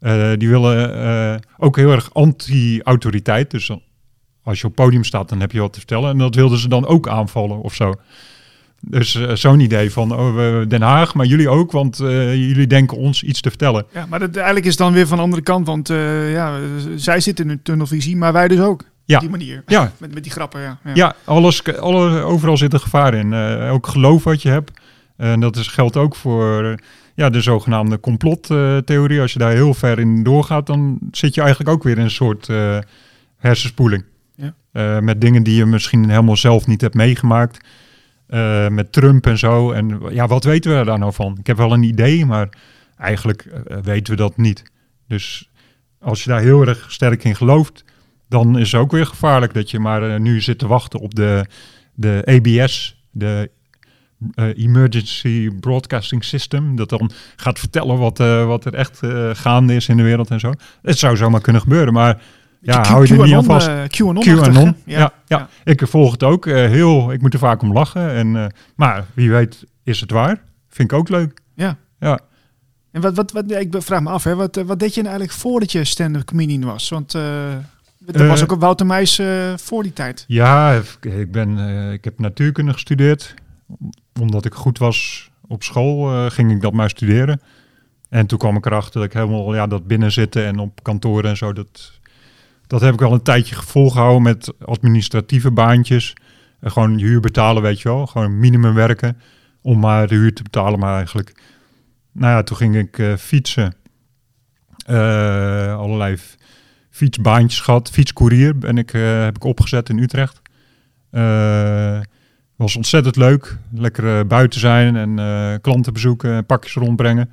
eh, die willen ook heel erg anti-autoriteit. Dus als je op podium staat, dan heb je wat te vertellen. En dat wilden ze dan ook aanvallen of zo. Dus eh, zo'n idee van oh, Den Haag, maar jullie ook, want eh, jullie denken ons iets te vertellen. Ja, maar dat, eigenlijk is het dan weer van de andere kant. Want eh, ja, zij zitten in een tunnelvisie, maar wij dus ook. Ja. Op die manier. Ja, Met, met die grappen, ja. ja. ja alles, alle, overal zit een gevaar in. Ook geloof wat je hebt. En dat is, geldt ook voor ja, de zogenaamde complottheorie. Als je daar heel ver in doorgaat, dan zit je eigenlijk ook weer in een soort hersenspoeling. Ja. Met dingen die je misschien helemaal zelf niet hebt meegemaakt. Eh, met Trump en zo. En ja, wat weten we daar nou van? Ik heb wel een idee, maar eigenlijk eh, weten we dat niet. Dus als je daar heel erg sterk in gelooft, dan is het ook weer gevaarlijk dat je maar eh, nu zit te wachten op de, de ABS, de Emergency Broadcasting System, dat dan gaat vertellen wat, wat er echt gaande is in de wereld en zo. Het zou zomaar kunnen gebeuren, maar ja, hou je er niet aan vast. QAnon, ja, ja. Ik volg het ook eh, heel, ik moet er vaak om lachen. En, eh, maar wie weet is het waar. Vind ik ook leuk. Ja. Ja. En wat, wat, wat, ik vraag me af, hè, wat, eh, wat deed je nou eigenlijk voordat je stand-up comedian was? Want eh er was ook een Wouter Meijs eh, voor die tijd. Ja, ik, ben, ik heb natuurkunde gestudeerd. Omdat ik goed was op school, ging ik dat maar studeren. En toen kwam ik erachter dat ik helemaal ja, dat binnenzitten en op kantoren en zo, dat, dat heb ik al een tijdje volgehouden met administratieve baantjes. Eh, gewoon je huur betalen, weet je wel. Gewoon minimum werken om maar de huur te betalen, maar eigenlijk. Nou ja, toen ging ik eh, fietsen. Eh, allerlei fietsbaantjes gehad. Fietscourier ben ik, heb ik opgezet in Utrecht. Was ontzettend leuk. Lekker buiten zijn en klanten bezoeken, pakjes rondbrengen.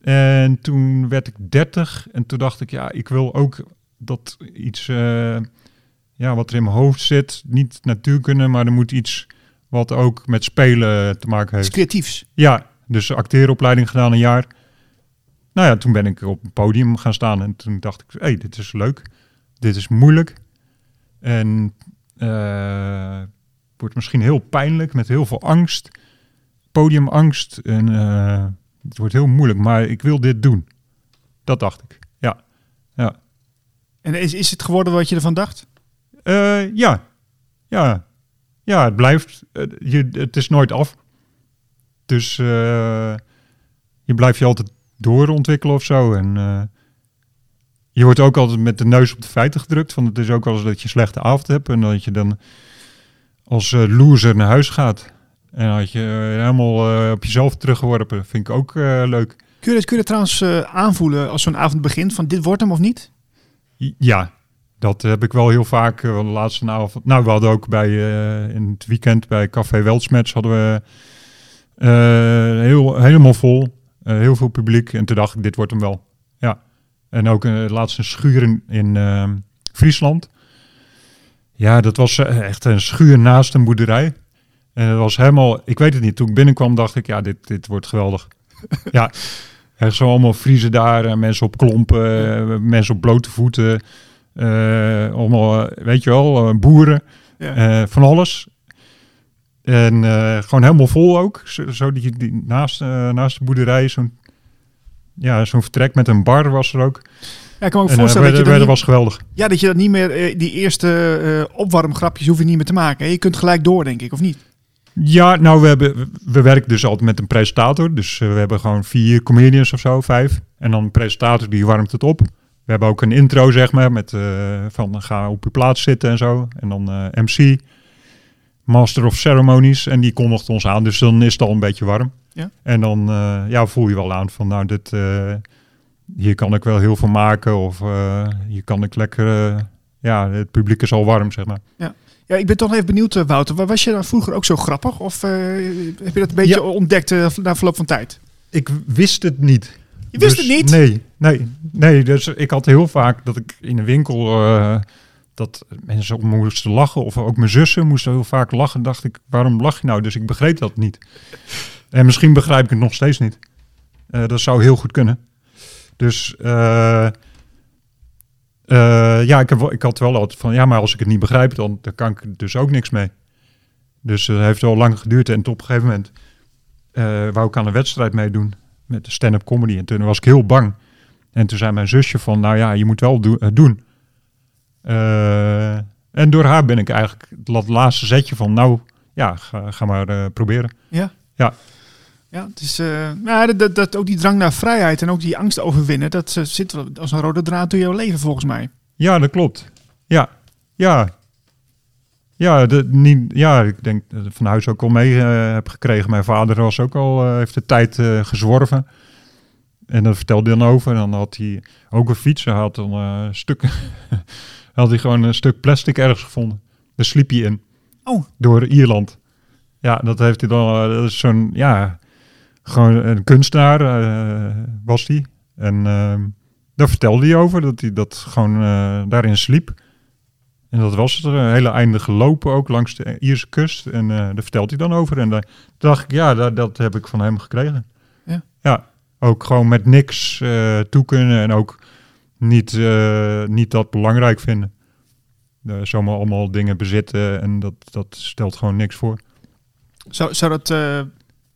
En toen werd ik 30 en toen dacht ik, ja, ik wil ook dat iets, eh, ja, wat er in mijn hoofd zit, niet natuurkunde, maar er moet iets wat ook met spelen te maken Iets heeft. creatiefs. Ja, dus acteeropleiding gedaan een jaar. Nou ja, toen ben ik op een podium gaan staan en toen dacht ik, hé, hey, dit is leuk. Dit is moeilijk. En eh, wordt misschien heel pijnlijk met heel veel angst. Podiumangst. En eh, het wordt heel moeilijk, maar ik wil dit doen. Dat dacht ik. Ja. Ja. En is, is het geworden wat je ervan dacht? Eh, ja. Ja. Ja, het blijft. eh, je, het is nooit af. Dus eh, je blijft je altijd doorontwikkelen of zo. En je wordt ook altijd met de neus op de feiten gedrukt. Van het is ook wel eens dat je een slechte avond hebt. En dat je dan als loser naar huis gaat. En dat je helemaal op jezelf teruggeworpen. Vind ik ook leuk. Kun je, dat- kun je dat trouwens aanvoelen als zo'n avond begint? Van dit wordt hem of niet? Ja, dat heb ik wel heel vaak. eh, de laatste avond. Nou, we hadden ook bij eh, in het weekend bij Café Weltsmets hadden we eh, heel, helemaal vol. heel veel publiek. En toen dacht ik, dit wordt hem wel. Ja. En ook een schuur in, Friesland. Ja, dat was echt een schuur naast een boerderij. En het was helemaal, ik weet het niet. Toen ik binnenkwam dacht ik, ja, dit, dit wordt geweldig. ja, echt zo allemaal Friesen daar. en mensen op klompen, eh, mensen op blote voeten. eh, allemaal, eh, weet je wel, eh, boeren. Ja. Eh, van alles. En eh, gewoon helemaal vol ook. Zo, zo die, die naast, eh, naast de boerderij, zo'n ja, zo'n vertrek met een bar was er ook. Ja, ik kan me ook En eh, voorstellen dat, je dat niet, was geweldig. ja, dat je dat niet meer, eh, die eerste eh, opwarmgrapjes hoef je niet meer te maken. Je kunt gelijk door, denk ik, of niet? Ja, nou, we, hebben, we- we werken dus altijd met een presentator. Dus eh, we hebben gewoon vier comedians of zo, vijf. En dan een presentator die warmt het op. We hebben ook een intro, zeg maar, met eh, van ga op je plaats zitten en zo. En dan eh, MC, Master of Ceremonies. En die kondigt ons aan, dus dan is het al een beetje warm. Ja. En dan eh, ja, voel je wel aan van, nou, dit, eh, hier kan ik wel heel veel maken. Of eh, hier kan ik lekker, eh, ja, het publiek is al warm, zeg maar. Ja, ik ben toch even benieuwd, eh, Wouter. Wa- Was je dan vroeger ook zo grappig? Of eh, heb je dat een beetje Ja. ontdekt eh, na verloop van tijd? Ik wist het niet. Je wist Dus het niet? Nee, nee, nee. Dus ik had heel vaak dat ik in de winkel dat mensen om moesten lachen. Of ook mijn zussen moesten heel vaak lachen. Dacht ik, waarom lach je nou? Dus ik begreep dat niet. En misschien begrijp ik het nog steeds niet. Dat zou heel goed kunnen. Dus eh, eh, ja, ik, heb ik had wel altijd van, ja, maar als ik het niet begrijp, dan, dan kan ik dus ook niks mee. Dus het heeft wel lang geduurd en op een gegeven moment eh, wou ik aan een wedstrijd meedoen met de stand-up comedy. En toen was ik heel bang. En toen zei mijn zusje van, nou ja, je moet wel do- eh, doen. Eh, en door haar ben ik eigenlijk dat laatste zetje van, nou ja, ga, ga maar eh, proberen. Ja. Ja. Ja, het is, eh, ja, dat, dat, ook die drang naar vrijheid en ook die angst overwinnen, dat eh, zit als een rode draad door jouw leven volgens mij. Ja, dat klopt. Ja, ja. Ja, de, niet, ja, ik denk dat ik van huis ook al mee eh, heb gekregen. Mijn vader was ook al, eh, heeft de tijd gezworven. En dat vertelde hij dan over. En dan had hij ook een fiets. Hij had dan eh, een stuk, had hij gewoon een stuk plastic ergens gevonden. Daar sliep hij in. Oh. Door Ierland. Ja, dat heeft hij dan, dat is zo'n, ja, gewoon een kunstenaar eh, was hij. En ehm, daar vertelde hij over, dat hij dat gewoon eh, daarin sliep. En dat was het, er, een hele einde gelopen ook langs de Ierse kust. En eh, daar vertelt hij dan over. En daar dacht ik, ja, dat, dat heb ik van hem gekregen. Ja. Ja, ook gewoon met niks eh toe kunnen en ook niet, niet dat belangrijk vinden. Uh, zomaar allemaal dingen bezitten en dat, dat stelt gewoon niks voor. Zou, zou dat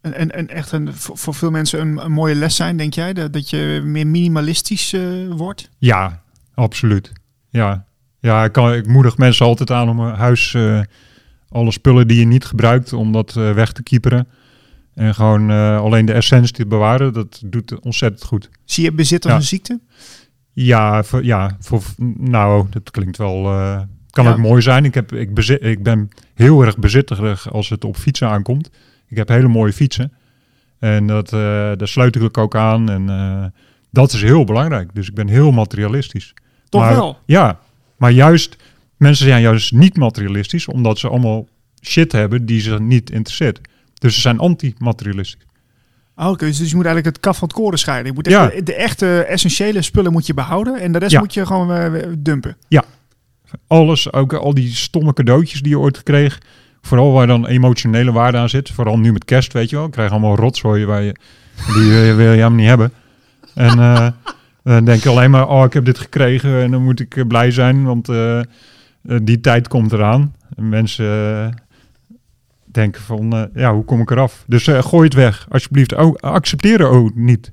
eh, een, een, een echt een, voor, veel mensen een, een mooie les zijn, denk jij? Dat, dat je meer minimalistisch eh, wordt? Ja, absoluut. Ja, ja ik, kan, ik moedig mensen altijd aan om een huis, eh, alle spullen die je niet gebruikt, om dat eh, weg te kieperen. En gewoon eh, alleen de essentie te bewaren, dat doet ontzettend goed. Zie je bezit als Ja. een ziekte? Ja, voor, ja voor, nou, dat klinkt wel, eh, kan Ja. ook mooi zijn. Ik, heb, ik, bezit, ik ben heel erg bezitterig als het op fietsen aankomt. Ik heb hele mooie fietsen. En dat, eh, daar sluit ik ook aan. En eh, dat is heel belangrijk. Dus ik ben heel materialistisch. Toch Maar- wel? Ja, maar juist, mensen zijn juist niet materialistisch, omdat ze allemaal shit hebben die ze niet interesseert. Dus ze zijn anti-materialistisch. Oh, Oké, dus je moet eigenlijk het kaf van het koren scheiden. Je moet echt Ja. de, de echte essentiële spullen moet je behouden en de rest Ja. moet je gewoon eh, dumpen. Alles, ook al die stomme cadeautjes die je ooit kreeg, vooral waar dan emotionele waarde aan zit. Vooral nu met kerst, weet je wel. Ik krijg allemaal rotzooi waar je, die wil je, wil je helemaal niet hebben. En eh, dan denk je alleen maar, oh, ik heb dit gekregen en dan moet ik eh, blij zijn, want eh, eh, die tijd komt eraan. En mensen eh, denken van, eh, ja, hoe kom ik eraf? Dus eh, gooi het weg, alsjeblieft. Oh, accepteer het ook niet.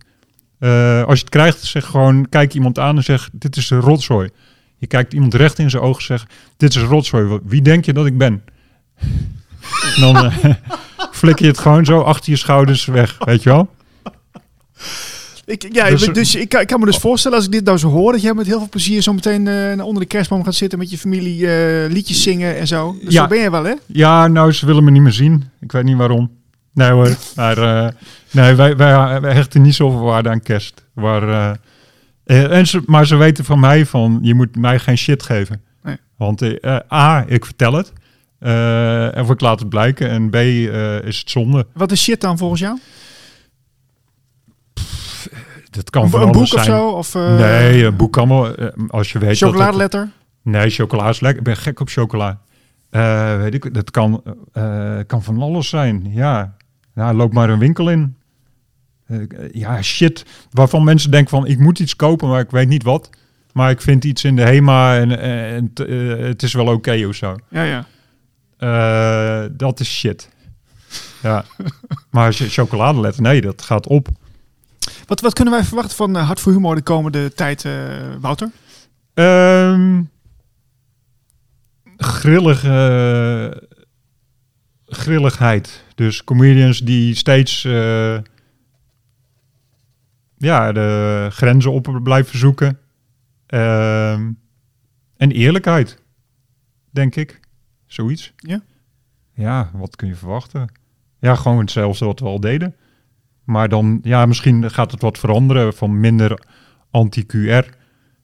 Eh, als je het krijgt, zeg gewoon, kijk iemand aan en zeg, dit is rotzooi. Je kijkt iemand recht in zijn ogen en zegt, dit is rotzooi. Wie denk je dat ik ben? En dan flik je het gewoon zo achter je schouders weg, weet je wel? Ik, ja, Dus- dus, ik, kan- ik kan me dus voorstellen, als ik dit nou zo hoor, dat jij met heel veel plezier zo meteen eh, onder de kerstboom gaat zitten met je familie, eh, liedjes zingen en zo. Dus Ja. zo ben je wel, hè? Ja, nou, ze willen me niet meer zien. Ik weet niet waarom. Nee hoor, maar eh, nee, wij, wij, wij hechten niet zoveel waarde aan kerst. Maar, eh, en ze, maar ze weten van mij van, je moet mij geen shit geven. Nee. Want A, ik vertel het. Eh, of ik laat het blijken. En B, eh, is het zonde. Wat is shit dan volgens jou? Dat kan van een boek alles of zijn. zo? Of, eh, nee, een boek kan wel, als je weet dat het- chocoladeletter? Nee, chocola is lekker. Ik ben gek op chocola. Weet ik, dat kan, kan van alles zijn. Ja, ja loop maar een winkel in. Ja, shit. Waarvan mensen denken van, ik moet iets kopen, maar ik weet niet wat. Maar ik vind iets in de HEMA en, het is wel oké of zo. Ja, ja. Eh, dat is shit. Ja. maar als je chocoladeletter, nee, dat gaat op. Wat, wat kunnen wij verwachten van eh, Hart voor Humor de komende tijd, eh, Wouter? Ehm grillige grilligheid. Dus comedians die steeds ja, de grenzen op blijven zoeken. Ehm, en eerlijkheid, denk ik. Zoiets. Ja? Ja, wat kun je verwachten? Ja, gewoon hetzelfde wat we al deden. Maar dan, ja, misschien gaat het wat veranderen van minder anti-QR.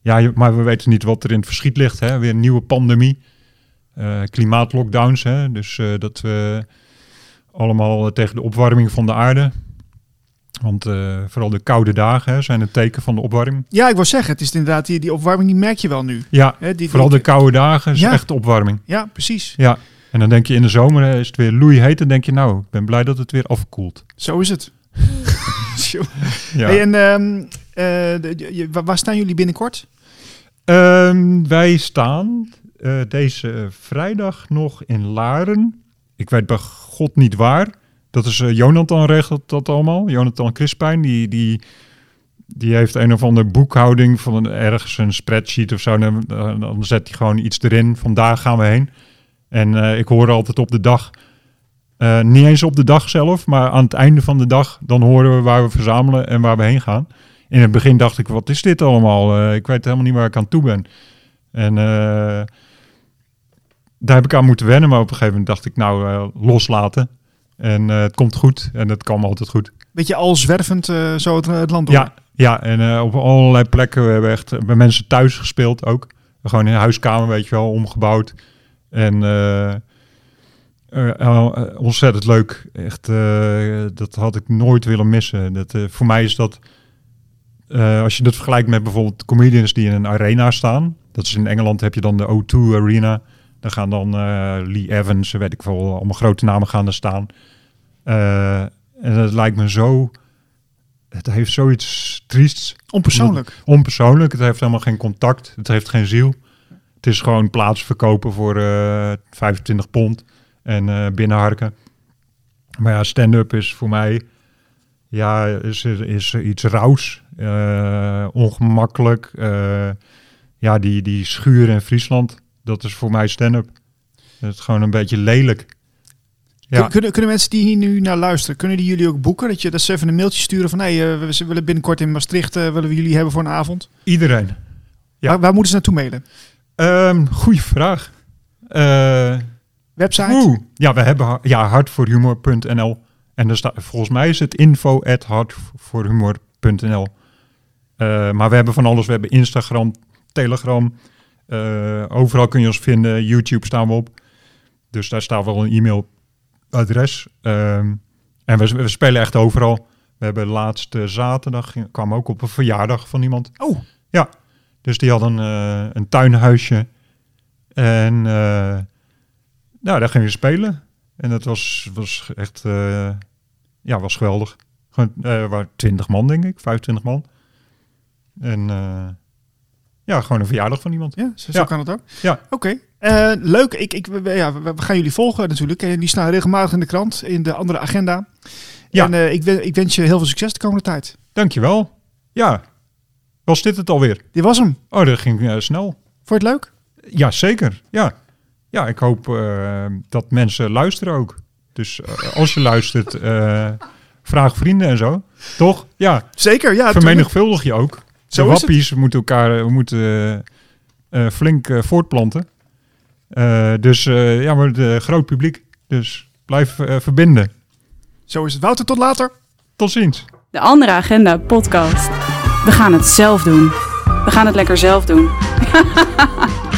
Ja, maar we weten niet wat er in het verschiet ligt. Hè? Weer een nieuwe pandemie. Eh, klimaatlockdowns. Hè? Dus eh, dat we allemaal tegen de opwarming van de aarde. Want eh, vooral de koude dagen hè, zijn een teken van de opwarming. Ja, ik wil zeggen, het is inderdaad die, die opwarming, die merk je wel nu. Ja, Hè, die, vooral de koude dagen is Ja. echt opwarming. Ja, precies. Ja, en dan denk je in de zomer hè, is het weer loeiheet. Dan denk je nou, ik ben blij dat het weer afkoelt. Zo is het. Ja. Hey, en ehm, eh, waar staan jullie binnenkort? Ehm, wij staan eh, deze vrijdag nog in Laren. Ik weet bij God niet waar. Dat is eh, Jonathan regelt dat allemaal. Jonathan Crispijn, die, die, die heeft een of andere boekhouding van ergens een spreadsheet of zo. Dan, dan zet hij gewoon iets erin. Vandaag gaan we heen. En eh, ik hoor altijd op de dag, eh, niet eens op de dag zelf, maar aan het einde van de dag, dan horen we waar we verzamelen en waar we heen gaan. In het begin dacht ik, wat is dit allemaal? Ik weet helemaal niet waar ik aan toe ben. En daar heb ik aan moeten wennen, maar op een gegeven moment dacht ik, nou, loslaten. En eh, het komt goed en het kwam altijd goed. Beetje al zwervend eh, zo het, het land door. Ja, ja en eh, op allerlei plekken. We hebben echt eh, bij mensen thuis gespeeld ook. Gewoon in een huiskamer, weet je wel, omgebouwd. En eh, eh, eh, ontzettend leuk. Echt, eh, dat had ik nooit willen missen. Dat, eh, voor mij is dat, eh, als je dat vergelijkt met bijvoorbeeld comedians die in een arena staan. Dat is in Engeland heb je dan de O2 Arena. Daar gaan dan eh, Lee Evans, weet ik veel, allemaal grote namen gaan er staan. Eh, en het lijkt me zo... Het heeft zoiets triests. Onpersoonlijk. Onpersoonlijk. Het heeft helemaal geen contact. Het heeft geen ziel. Het is gewoon plaats verkopen voor eh 25 pond en binnenharken. Maar ja, stand-up is voor mij ja, is, is iets rauws, ongemakkelijk. ja, die, die schuur in Friesland, dat is voor mij stand-up. Het is gewoon een beetje lelijk. Ja. Kun- Kunnen, kunnen mensen die hier nu naar luisteren, kunnen die jullie ook boeken? Dat, je, dat ze even een mailtje sturen van, hey, eh, we ze willen binnenkort in Maastricht, eh, willen we jullie hebben voor een avond. Iedereen. Ja. Waar, waar moeten ze naartoe mailen? Ehm goeie vraag. Eh, Website? Oeh, ja, we hebben ja, hartvoorhumor.nl. En er staat, volgens mij is het info at hartvoorhumor.nl. Maar we hebben van alles. We hebben Instagram, Telegram. Eh, overal kun je ons vinden. YouTube staan we op. Dus daar staat wel een e-mailadres. Ehm, en we, we spelen echt overal. We hebben laatste zaterdag kwam ook op een verjaardag van iemand. Oh, Dus die had een, eh, een tuinhuisje. En eh, nou, daar gingen we spelen. En dat was, was echt, ja, was geweldig. Gewoon, eh waren 20 man, denk ik, 25 man. En ja, gewoon een verjaardag van iemand. ja, zo, zo Ja. kan het ook. Ja. Oké, Eh, leuk. Ik, ik, we- ja, we, gaan jullie volgen natuurlijk. En die staan regelmatig in de krant, in de andere agenda. Ja. En eh, ik, wen- ik wens je heel veel succes de komende tijd. Dankjewel. Ja, was dit het alweer? Dit was hem. Oh, dat ging eh, snel. Vond je het leuk? Ja, zeker. Ja, ja ik hoop dat mensen luisteren ook. Dus als je luistert, vraag vrienden en zo. Toch? Ja, Zeker, ja. vermenigvuldig je ook. Zo de wappies moeten elkaar we moeten, eh, eh, flink eh, voortplanten. Eh, dus eh, ja, maar het groot publiek. Dus blijf eh, verbinden. Zo is het. Wouter, tot later. Tot ziens. De Andere Agenda podcast. We gaan het zelf doen. We gaan het lekker zelf doen.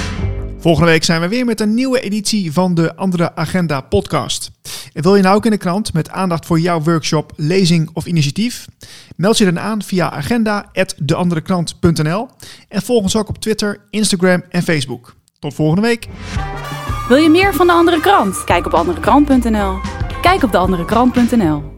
Volgende week zijn we weer met een nieuwe editie van de Andere Agenda podcast. En wil je nou ook in de krant met aandacht voor jouw workshop, lezing of initiatief? Meld je dan aan via agenda.deanderekrant.nl en volg ons ook op Twitter, Instagram en Facebook. Tot volgende week. Wil je meer van de andere krant? Kijk op anderekrant.nl. Kijk op deanderekrant.nl.